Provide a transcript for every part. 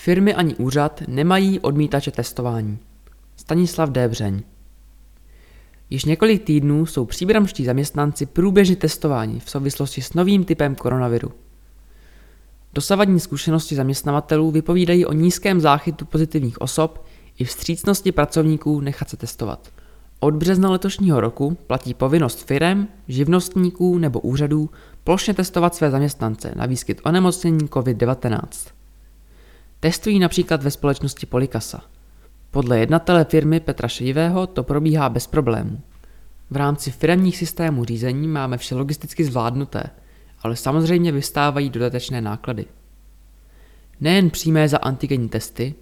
Firmy ani úřad nemají odmítače testování. Stanislav Débřeň Již několik týdnů jsou příbramští zaměstnanci průběžně testováni v souvislosti s novým typem koronaviru. Dosavadní zkušenosti zaměstnavatelů vypovídají o nízkém záchytu pozitivních osob i vstřícnosti pracovníků nechat se testovat. Od března letošního roku platí povinnost firem, živnostníků nebo úřadů plošně testovat své zaměstnance na výskyt onemocnění COVID-19. Testují například ve společnosti Polikasa. Podle jednatele firmy Petra Šedivého to probíhá bez problémů. V rámci firemních systémů řízení máme vše logisticky zvládnuté, ale samozřejmě vystávají dodatečné náklady. Nejen přímé za antigenní testy,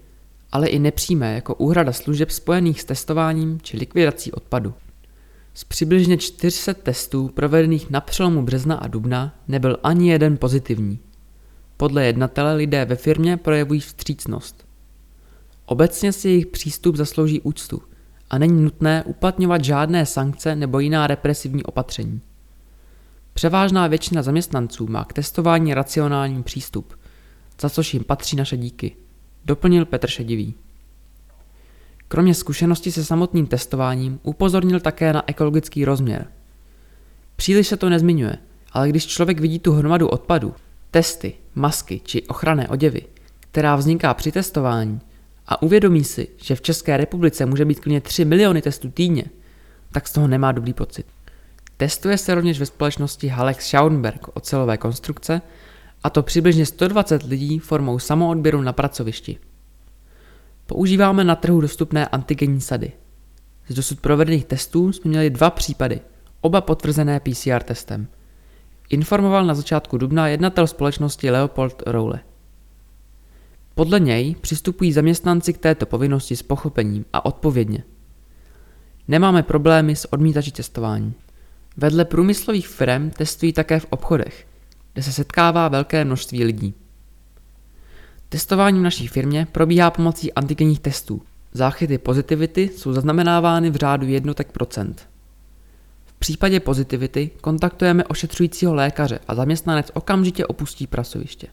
ale i nepřímé jako úhrada služeb spojených s testováním či likvidací odpadu. Z přibližně 400 testů provedených na přelomu března a dubna nebyl ani jeden pozitivní. Podle jednatele lidé ve firmě projevují vstřícnost. Obecně si jejich přístup zaslouží úctu a není nutné uplatňovat žádné sankce nebo jiná represivní opatření. Převážná většina zaměstnanců má k testování racionální přístup, za což jim patří naše díky, doplnil Petr Šedivý. Kromě zkušenosti se samotným testováním upozornil také na ekologický rozměr. Příliš se to nezmiňuje, ale když člověk vidí tu hromadu odpadu, testy, masky či ochranné oděvy, která vzniká při testování, a uvědomí si, že v České republice může být klidně 3 miliony testů týdně, tak z toho nemá dobrý pocit. Testuje se rovněž ve společnosti Halex Schauenberg ocelové konstrukce, a to přibližně 120 lidí formou samoodběru na pracovišti. Používáme na trhu dostupné antigenní sady. Z dosud provedených testů jsme měli dva případy, oba potvrzené PCR testem. Informoval na začátku dubna jednatel společnosti Leopold Roule. Podle něj přistupují zaměstnanci k této povinnosti s pochopením a odpovědně. Nemáme problémy s odmítači testování. Vedle průmyslových firm testují také v obchodech, kde se setkává velké množství lidí. Testování v naší firmě probíhá pomocí antigenních testů. Záchyty pozitivity jsou zaznamenávány v řádu jednotek procent. V případě pozitivity kontaktujeme ošetřujícího lékaře a zaměstnanec okamžitě opustí pracoviště.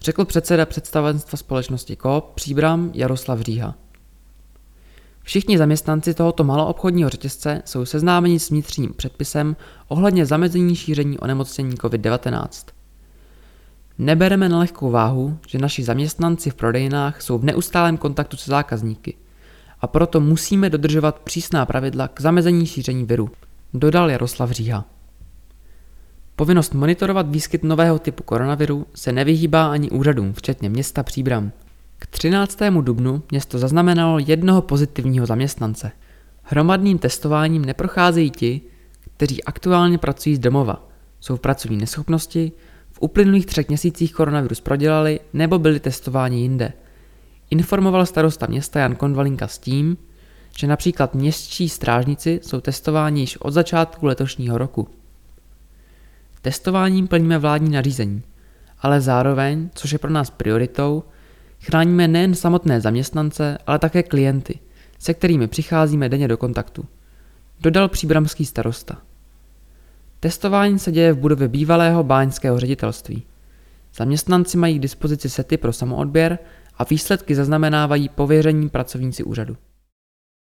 Řekl předseda představenstva společnosti Coop Příbram Jaroslav Říha. Všichni zaměstnanci tohoto maloobchodního řetězce jsou seznámeni s vnitřním předpisem ohledně zamezení šíření onemocnění COVID-19. Nebereme na lehkou váhu, že naši zaměstnanci v prodejnách jsou v neustálém kontaktu se zákazníky a proto musíme dodržovat přísná pravidla k zamezení šíření viru, dodal Jaroslav Říha. Povinnost monitorovat výskyt nového typu koronaviru se nevyhýbá ani úřadům, včetně města Příbram. K 13. dubnu město zaznamenalo jednoho pozitivního zaměstnance. Hromadným testováním neprocházejí ti, kteří aktuálně pracují z domova, jsou v pracovní neschopnosti, v uplynulých třech měsících koronavirus prodělali nebo byli testováni jinde. Informoval starosta města Jan Konvalinka s tím, že například městští strážníci jsou testováni již od začátku letošního roku. Testováním plníme vládní nařízení, ale zároveň, což je pro nás prioritou, chráníme nejen samotné zaměstnance, ale také klienty, se kterými přicházíme denně do kontaktu. Dodal příbramský starosta. Testování se děje v budově bývalého báňského ředitelství. Zaměstnanci mají k dispozici sety pro samoodběr a výsledky zaznamenávají pověření pracovníci úřadu.